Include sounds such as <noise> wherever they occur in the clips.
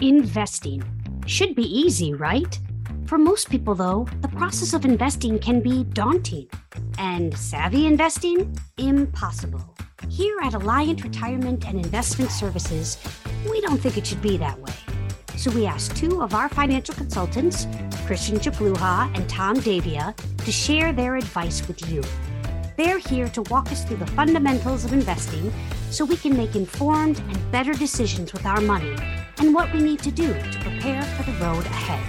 Investing. Should be easy, right? For most people, though, the process of investing can be daunting. And savvy investing? Impossible. Here at Alliant Retirement and Investment Services, we don't think it should be that way. So we asked two of our financial consultants, Krystian Chapluha and Tom Davia, to share their advice with you. They're here to walk us through the fundamentals of investing so we can make informed and better decisions with our money and what we need to do to prepare for the road ahead.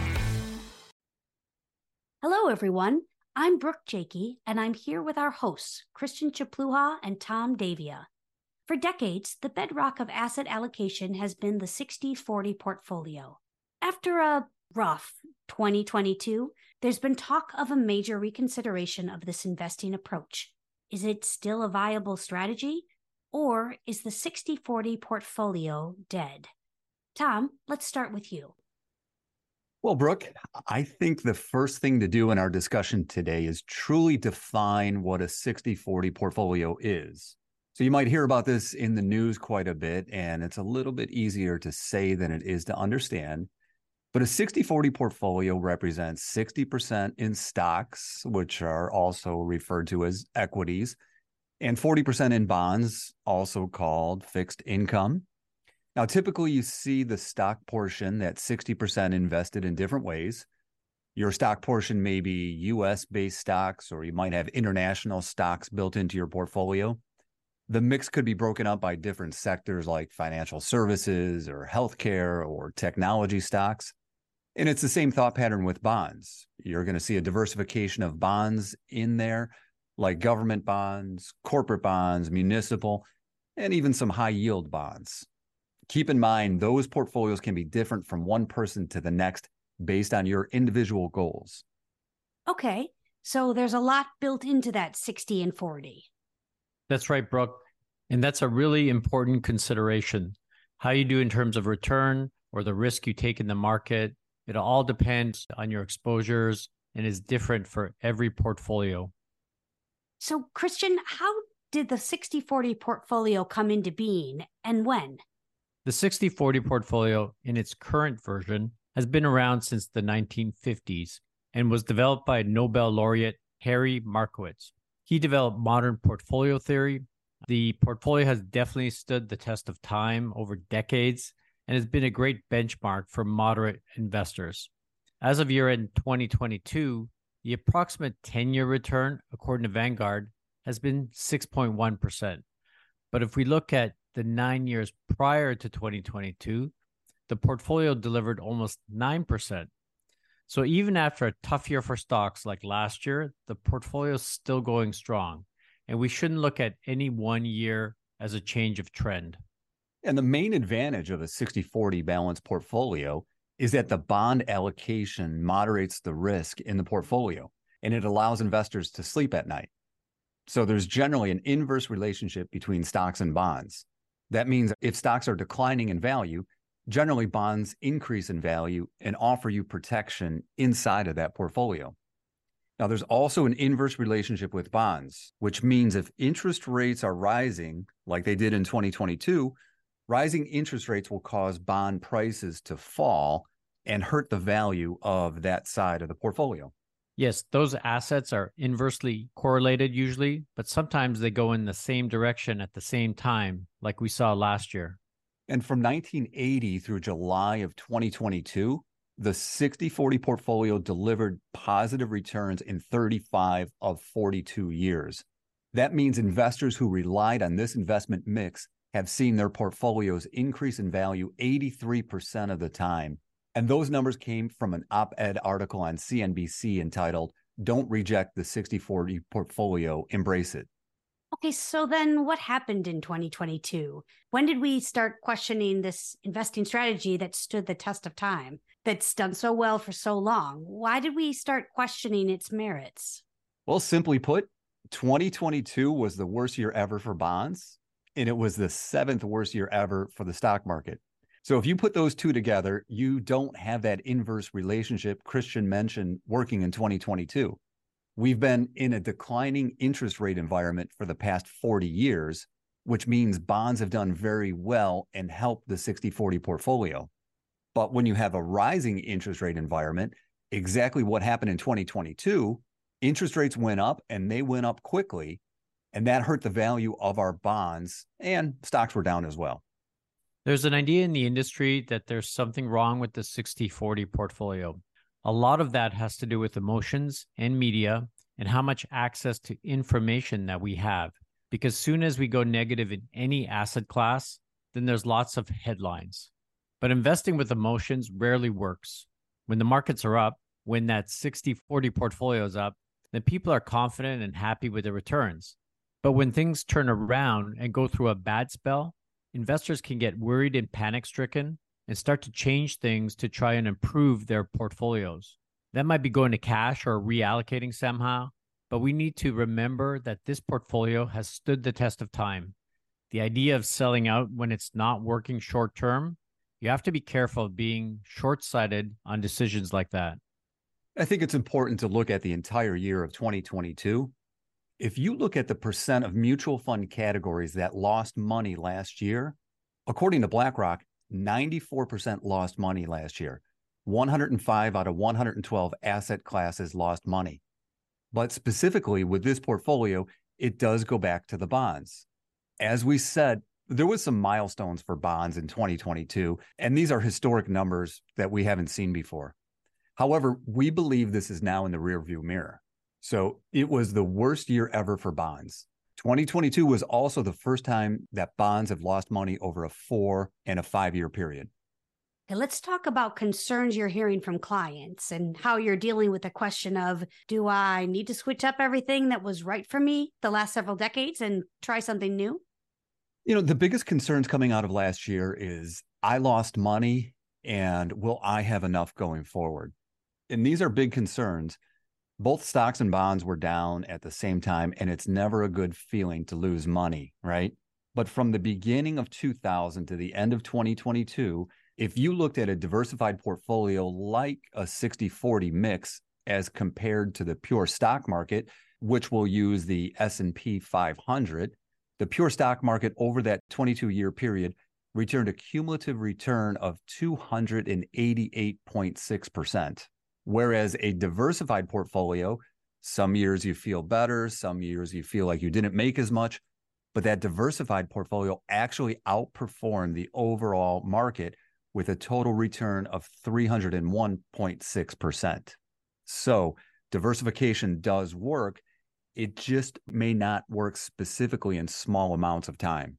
Hello, everyone. I'm Brooke Jakey, and I'm here with our hosts, Krystian Chapluha and Tom Davia. For decades, the bedrock of asset allocation has been the 60 40 portfolio. After a rough 2022, there's been talk of a major reconsideration of this investing approach. Is it still a viable strategy? Or is the 60 40 portfolio dead? Tom, let's start with you. Well, Brooke, I think the first thing to do in our discussion today is truly define what a 60 40 portfolio is. So you might hear about this in the news quite a bit, and it's a little bit easier to say than it is to understand. But a 60 40 portfolio represents 60% in stocks, which are also referred to as equities, and 40% in bonds, also called fixed income. Now, typically you see the stock portion that 60% invested in different ways. Your stock portion may be US based stocks, or you might have international stocks built into your portfolio. The mix could be broken up by different sectors like financial services or healthcare or technology stocks. And it's the same thought pattern with bonds. You're going to see a diversification of bonds in there, like government bonds, corporate bonds, municipal, and even some high yield bonds. Keep in mind, those portfolios can be different from one person to the next based on your individual goals. Okay. So there's a lot built into that 60 and 40. That's right, Brooke. And that's a really important consideration. How you do in terms of return or the risk you take in the market it all depends on your exposures and is different for every portfolio. So, Krystian, how did the 60 40 portfolio come into being and when? The 60 40 portfolio, in its current version, has been around since the 1950s and was developed by Nobel laureate Harry Markowitz. He developed modern portfolio theory. The portfolio has definitely stood the test of time over decades and has been a great benchmark for moderate investors. As of year end 2022, the approximate 10 year return, according to Vanguard, has been 6.1%. But if we look at the nine years prior to 2022, the portfolio delivered almost 9%. So even after a tough year for stocks like last year, the portfolio is still going strong. And we shouldn't look at any one year as a change of trend. And the main advantage of a 60 40 balanced portfolio is that the bond allocation moderates the risk in the portfolio and it allows investors to sleep at night. So there's generally an inverse relationship between stocks and bonds. That means if stocks are declining in value, generally bonds increase in value and offer you protection inside of that portfolio. Now, there's also an inverse relationship with bonds, which means if interest rates are rising, like they did in 2022, rising interest rates will cause bond prices to fall and hurt the value of that side of the portfolio. Yes, those assets are inversely correlated usually, but sometimes they go in the same direction at the same time, like we saw last year. And from 1980 through July of 2022, the 60 40 portfolio delivered positive returns in 35 of 42 years. That means investors who relied on this investment mix have seen their portfolios increase in value 83% of the time. And those numbers came from an op ed article on CNBC entitled, Don't Reject the 60 40 Portfolio, Embrace It. Okay, so then what happened in 2022? When did we start questioning this investing strategy that stood the test of time, that's done so well for so long? Why did we start questioning its merits? Well, simply put, 2022 was the worst year ever for bonds and it was the seventh worst year ever for the stock market. So if you put those two together, you don't have that inverse relationship Krystian mentioned working in 2022. We've been in a declining interest rate environment for the past 40 years, which means bonds have done very well and helped the 60 40 portfolio. But when you have a rising interest rate environment, exactly what happened in 2022, interest rates went up and they went up quickly. And that hurt the value of our bonds, and stocks were down as well. There's an idea in the industry that there's something wrong with the 60 40 portfolio. A lot of that has to do with emotions and media and how much access to information that we have. Because soon as we go negative in any asset class, then there's lots of headlines. But investing with emotions rarely works. When the markets are up, when that 60 40 portfolio is up, then people are confident and happy with the returns. But when things turn around and go through a bad spell, investors can get worried and panic stricken and start to change things to try and improve their portfolios. That might be going to cash or reallocating somehow, but we need to remember that this portfolio has stood the test of time. The idea of selling out when it's not working short term, you have to be careful of being short sighted on decisions like that. I think it's important to look at the entire year of 2022. If you look at the percent of mutual fund categories that lost money last year, according to BlackRock, 94% lost money last year. 105 out of 112 asset classes lost money. But specifically with this portfolio, it does go back to the bonds. As we said, there was some milestones for bonds in 2022, and these are historic numbers that we haven't seen before. However, we believe this is now in the rearview mirror. So it was the worst year ever for bonds. 2022 was also the first time that bonds have lost money over a four and a five year period. Okay, let's talk about concerns you're hearing from clients and how you're dealing with the question of do I need to switch up everything that was right for me the last several decades and try something new? You know, the biggest concerns coming out of last year is I lost money and will I have enough going forward? And these are big concerns both stocks and bonds were down at the same time, and it's never a good feeling to lose money, right? But from the beginning of 2000 to the end of 2022, if you looked at a diversified portfolio like a 60 40 mix as compared to the pure stock market, which will use the S&P 500, the pure stock market over that 22 year period returned a cumulative return of 288.6%. Whereas a diversified portfolio, some years you feel better, some years you feel like you didn't make as much, but that diversified portfolio actually outperformed the overall market with a total return of 301.6%. So, diversification does work. It just may not work specifically in small amounts of time.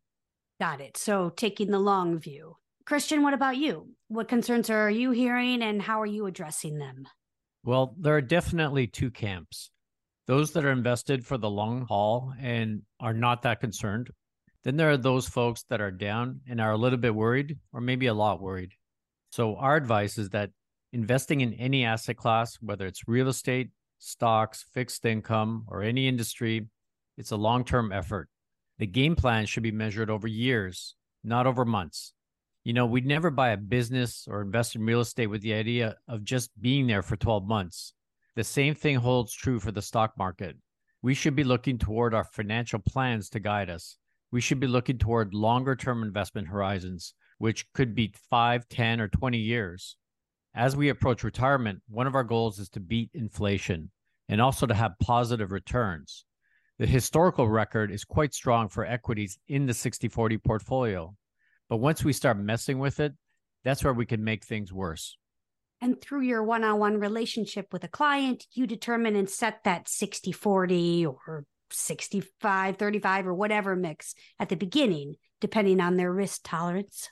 Got it. So, taking the long view. Krystian, what about you? What concerns are you hearing and how are you addressing them? Well, there are definitely two camps those that are invested for the long haul and are not that concerned. Then there are those folks that are down and are a little bit worried or maybe a lot worried. So, our advice is that investing in any asset class, whether it's real estate, stocks, fixed income, or any industry, it's a long term effort. The game plan should be measured over years, not over months you know, we'd never buy a business or invest in real estate with the idea of just being there for 12 months. The same thing holds true for the stock market. We should be looking toward our financial plans to guide us. We should be looking toward longer term investment horizons, which could be 5, 10, or 20 years. As we approach retirement, one of our goals is to beat inflation and also to have positive returns. The historical record is quite strong for equities in the 60 40 portfolio. But once we start messing with it, that's where we can make things worse. And through your one on one relationship with a client, you determine and set that 60 40 or 65 35 or whatever mix at the beginning, depending on their risk tolerance.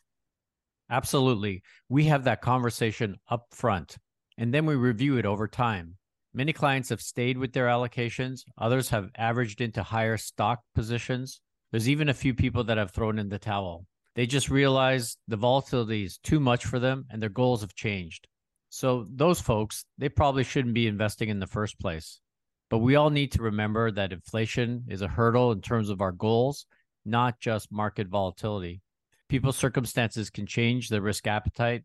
Absolutely. We have that conversation up front and then we review it over time. Many clients have stayed with their allocations, others have averaged into higher stock positions. There's even a few people that have thrown in the towel. They just realize the volatility is too much for them and their goals have changed. So, those folks, they probably shouldn't be investing in the first place. But we all need to remember that inflation is a hurdle in terms of our goals, not just market volatility. People's circumstances can change their risk appetite,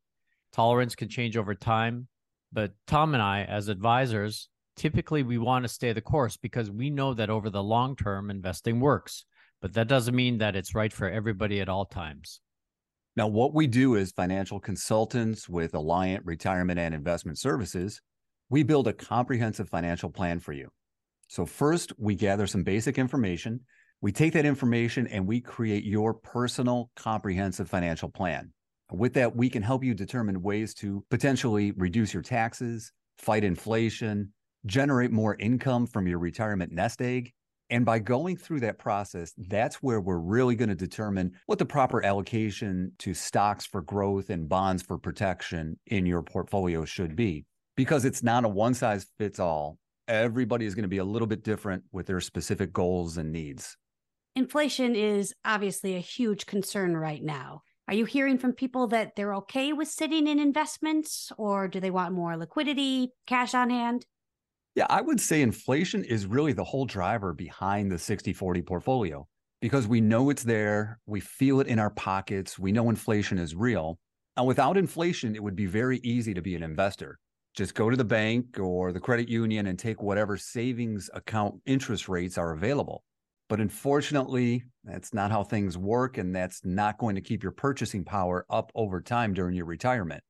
tolerance can change over time. But Tom and I, as advisors, typically we want to stay the course because we know that over the long term, investing works but that doesn't mean that it's right for everybody at all times. Now, what we do as financial consultants with Alliant Retirement and Investment Services, we build a comprehensive financial plan for you. So, first, we gather some basic information. We take that information and we create your personal comprehensive financial plan. With that, we can help you determine ways to potentially reduce your taxes, fight inflation, generate more income from your retirement nest egg, and by going through that process, that's where we're really going to determine what the proper allocation to stocks for growth and bonds for protection in your portfolio should be. Because it's not a one size fits all. Everybody is going to be a little bit different with their specific goals and needs. Inflation is obviously a huge concern right now. Are you hearing from people that they're okay with sitting in investments or do they want more liquidity, cash on hand? Yeah, I would say inflation is really the whole driver behind the 60 40 portfolio because we know it's there. We feel it in our pockets. We know inflation is real. And without inflation, it would be very easy to be an investor. Just go to the bank or the credit union and take whatever savings account interest rates are available. But unfortunately, that's not how things work. And that's not going to keep your purchasing power up over time during your retirement.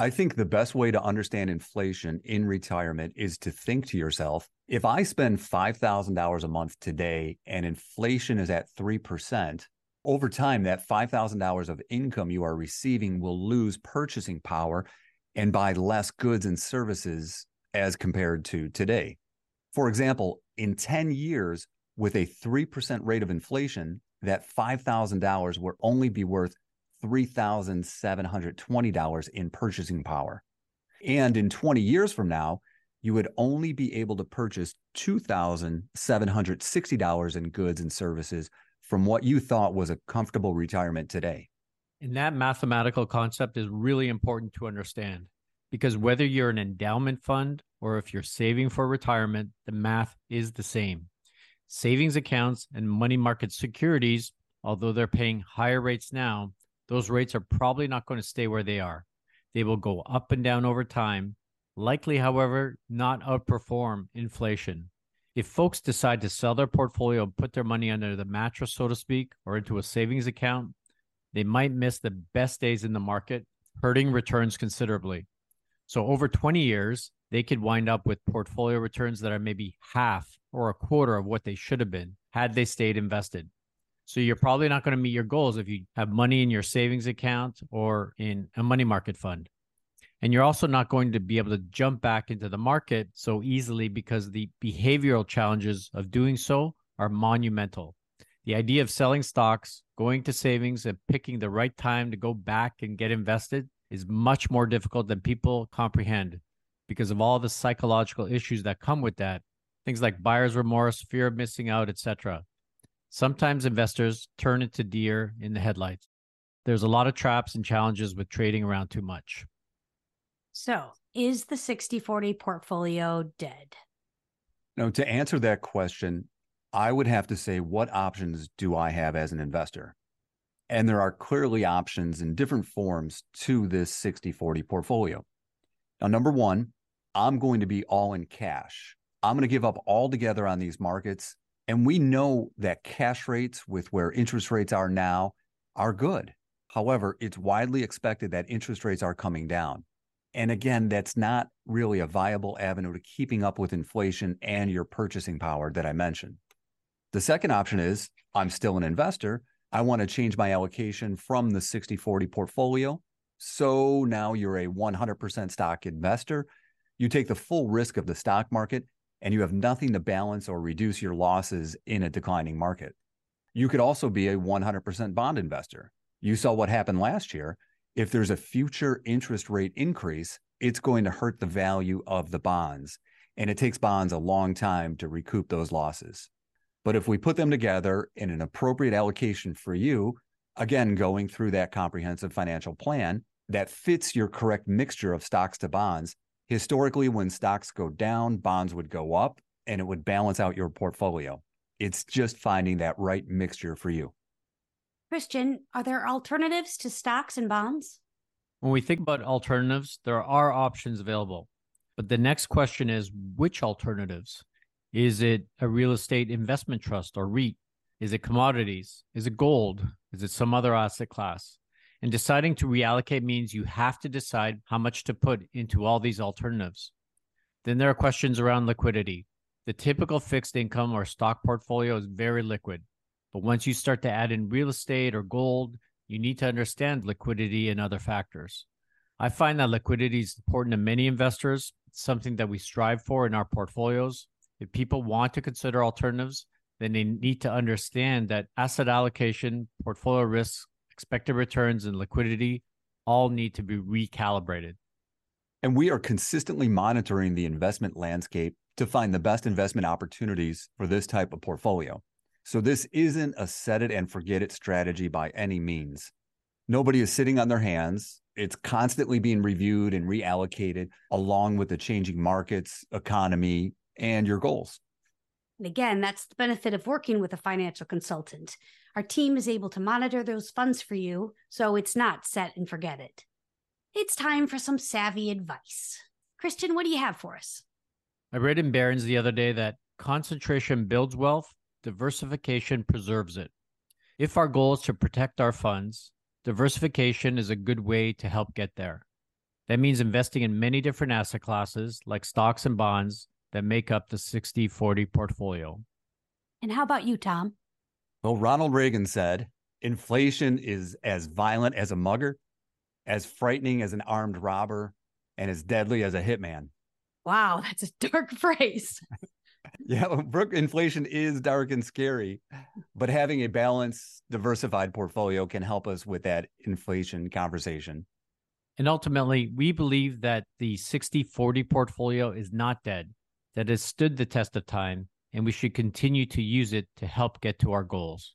I think the best way to understand inflation in retirement is to think to yourself if I spend $5,000 a month today and inflation is at 3%, over time, that $5,000 of income you are receiving will lose purchasing power and buy less goods and services as compared to today. For example, in 10 years, with a 3% rate of inflation, that $5,000 will only be worth $3,720 in purchasing power. And in 20 years from now, you would only be able to purchase $2,760 in goods and services from what you thought was a comfortable retirement today. And that mathematical concept is really important to understand because whether you're an endowment fund or if you're saving for retirement, the math is the same. Savings accounts and money market securities, although they're paying higher rates now, those rates are probably not going to stay where they are. They will go up and down over time, likely, however, not outperform inflation. If folks decide to sell their portfolio and put their money under the mattress, so to speak, or into a savings account, they might miss the best days in the market, hurting returns considerably. So, over 20 years, they could wind up with portfolio returns that are maybe half or a quarter of what they should have been had they stayed invested. So you're probably not going to meet your goals if you have money in your savings account or in a money market fund. And you're also not going to be able to jump back into the market so easily because the behavioral challenges of doing so are monumental. The idea of selling stocks, going to savings, and picking the right time to go back and get invested is much more difficult than people comprehend because of all the psychological issues that come with that. Things like buyer's remorse, fear of missing out, etc. Sometimes investors turn into deer in the headlights. There's a lot of traps and challenges with trading around too much. So, is the 60 40 portfolio dead? No, to answer that question, I would have to say, what options do I have as an investor? And there are clearly options in different forms to this 60 40 portfolio. Now, number one, I'm going to be all in cash. I'm going to give up all together on these markets and we know that cash rates with where interest rates are now are good. However, it's widely expected that interest rates are coming down. And again, that's not really a viable avenue to keeping up with inflation and your purchasing power that I mentioned. The second option is I'm still an investor. I want to change my allocation from the 60 40 portfolio. So now you're a 100% stock investor. You take the full risk of the stock market and you have nothing to balance or reduce your losses in a declining market. You could also be a 100% bond investor. You saw what happened last year. If there's a future interest rate increase, it's going to hurt the value of the bonds. And it takes bonds a long time to recoup those losses. But if we put them together in an appropriate allocation for you, again, going through that comprehensive financial plan that fits your correct mixture of stocks to bonds, Historically, when stocks go down, bonds would go up and it would balance out your portfolio. It's just finding that right mixture for you. Krystian, are there alternatives to stocks and bonds? When we think about alternatives, there are options available. But the next question is which alternatives? Is it a real estate investment trust or REIT? Is it commodities? Is it gold? Is it some other asset class? And deciding to reallocate means you have to decide how much to put into all these alternatives. Then there are questions around liquidity. The typical fixed income or stock portfolio is very liquid. But once you start to add in real estate or gold, you need to understand liquidity and other factors. I find that liquidity is important to many investors, it's something that we strive for in our portfolios. If people want to consider alternatives, then they need to understand that asset allocation, portfolio risks, expected returns, and liquidity all need to be recalibrated. And we are consistently monitoring the investment landscape to find the best investment opportunities for this type of portfolio. So, this isn't a set it and forget it strategy by any means. Nobody is sitting on their hands. It's constantly being reviewed and reallocated along with the changing markets, economy, and your goals. And again, that's the benefit of working with a financial consultant. Our team is able to monitor those funds for you, so it's not set and forget it. It's time for some savvy advice. Krystian, what do you have for us? I read in Barron's the other day that concentration builds wealth, diversification preserves it. If our goal is to protect our funds, diversification is a good way to help get there. That means investing in many different asset classes like stocks and bonds that make up the 60 40 portfolio. And how about you, Tom? Well, Ronald Reagan said inflation is as violent as a mugger, as frightening as an armed robber, and as deadly as a hitman. Wow, <laughs> that's a dark phrase. <laughs> yeah, Brooke, inflation is dark and scary, but having a balanced, diversified portfolio can help us with that inflation conversation. And ultimately, we believe that the 60 40 portfolio is not dead that has stood the test of time, and we should continue to use it to help get to our goals.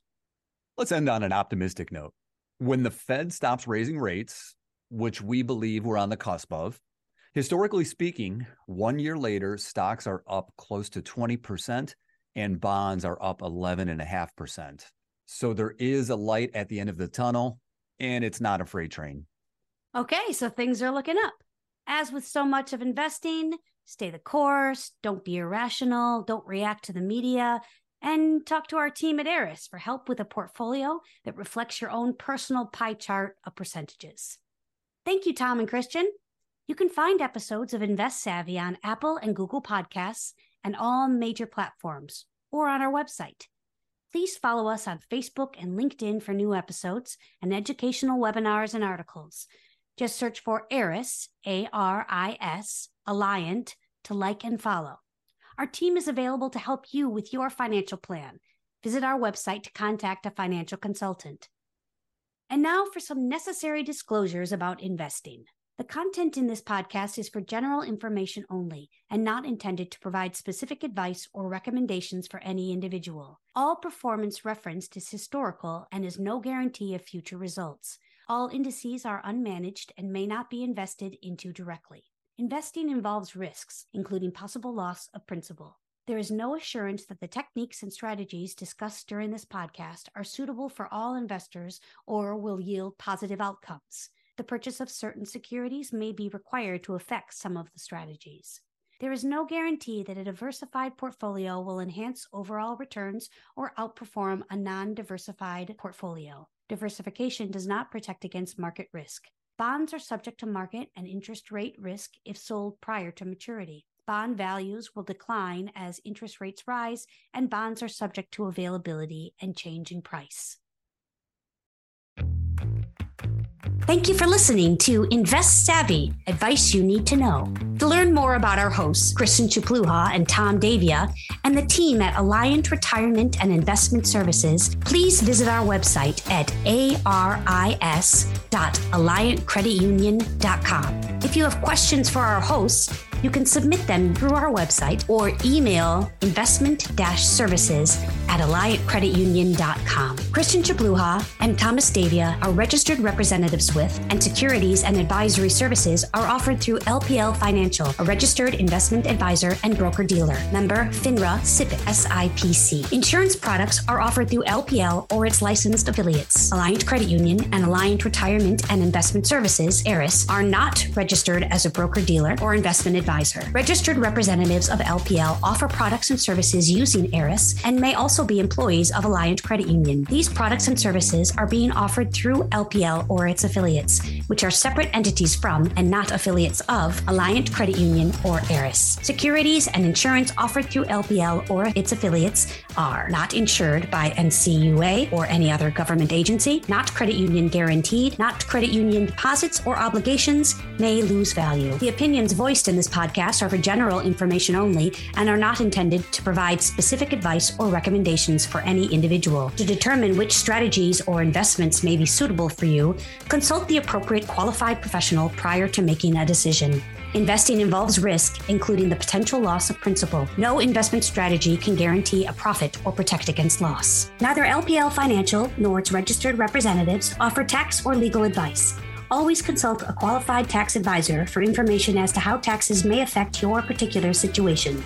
Let's end on an optimistic note. When the Fed stops raising rates, which we believe we're on the cusp of, historically speaking, one year later, stocks are up close to 20% and bonds are up 11.5%. So there is a light at the end of the tunnel, and it's not a freight train. Okay, so things are looking up. As with so much of investing, stay the course, don't be irrational, don't react to the media, and talk to our team at ARIS for help with a portfolio that reflects your own personal pie chart of percentages. Thank you, Tom and Krystian. You can find episodes of Invest Savvy on Apple and Google Podcasts and all major platforms or on our website. Please follow us on Facebook and LinkedIn for new episodes and educational webinars and articles. Just search for Aris, A R I S, Alliant, to like and follow. Our team is available to help you with your financial plan. Visit our website to contact a financial consultant. And now for some necessary disclosures about investing. The content in this podcast is for general information only and not intended to provide specific advice or recommendations for any individual. All performance referenced is historical and is no guarantee of future results. All indices are unmanaged and may not be invested into directly. Investing involves risks, including possible loss of principal. There is no assurance that the techniques and strategies discussed during this podcast are suitable for all investors or will yield positive outcomes. The purchase of certain securities may be required to affect some of the strategies. There is no guarantee that a diversified portfolio will enhance overall returns or outperform a non diversified portfolio. Diversification does not protect against market risk. Bonds are subject to market and interest rate risk if sold prior to maturity. Bond values will decline as interest rates rise, and bonds are subject to availability and change in price. Thank you for listening to Invest Savvy Advice You Need to Know. To learn more about our hosts, Krystian Chapluha and Tom Davia, and the team at Alliant Retirement and Investment Services, please visit our website at aris.alliantcreditunion.com. If you have questions for our hosts, you can submit them through our website or email investment services at alliantcreditunion.com. Krystian Chabluha and Thomas Davia are registered representatives with, and securities and advisory services are offered through LPL Financial, a registered investment advisor and broker dealer. Member FINRA SIPC SIPC. Insurance products are offered through LPL or its licensed affiliates. Alliant Credit Union and Alliant Retirement and Investment Services, ARIS, are not registered as a broker dealer or investment advisor advisor. Registered representatives of LPL offer products and services using ARIS and may also be employees of Alliant Credit Union. These products and services are being offered through LPL or its affiliates, which are separate entities from and not affiliates of Alliant Credit Union or ARIS. Securities and insurance offered through LPL or its affiliates are not insured by NCUA or any other government agency, not credit union guaranteed, not credit union deposits or obligations, may lose value. The opinions voiced in this podcast are for general information only and are not intended to provide specific advice or recommendations for any individual. To determine which strategies or investments may be suitable for you, consult the appropriate qualified professional prior to making a decision. Investing involves risk, including the potential loss of principal. No investment strategy can guarantee a profit or protect against loss. Neither LPL Financial nor its registered representatives offer tax or legal advice. Always consult a qualified tax advisor for information as to how taxes may affect your particular situation.